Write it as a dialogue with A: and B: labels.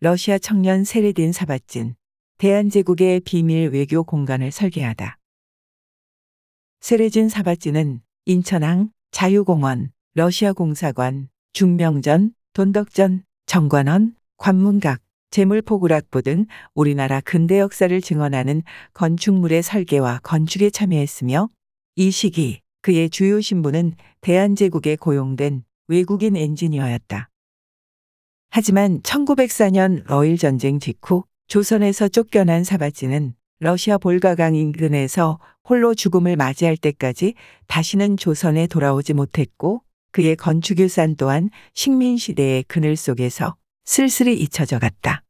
A: 러시아 청년 세레딘 사바진, 대한제국의 비밀 외교 공간을 설계하다. 세레진 사바진은 인천항, 자유공원, 러시아 공사관, 중명전, 돈덕전, 정관원, 관문각, 재물포구락부 등 우리나라 근대 역사를 증언하는 건축물의 설계와 건축에 참여했으며 이 시기 그의 주요 신분은 대한제국에 고용된 외국인 엔지니어였다. 하지만 1904년 러일 전쟁 직후 조선에서 쫓겨난 사바지는 러시아 볼가강 인근에서 홀로 죽음을 맞이할 때까지 다시는 조선에 돌아오지 못했고 그의 건축유산 또한 식민시대의 그늘 속에서 쓸쓸히 잊혀져 갔다.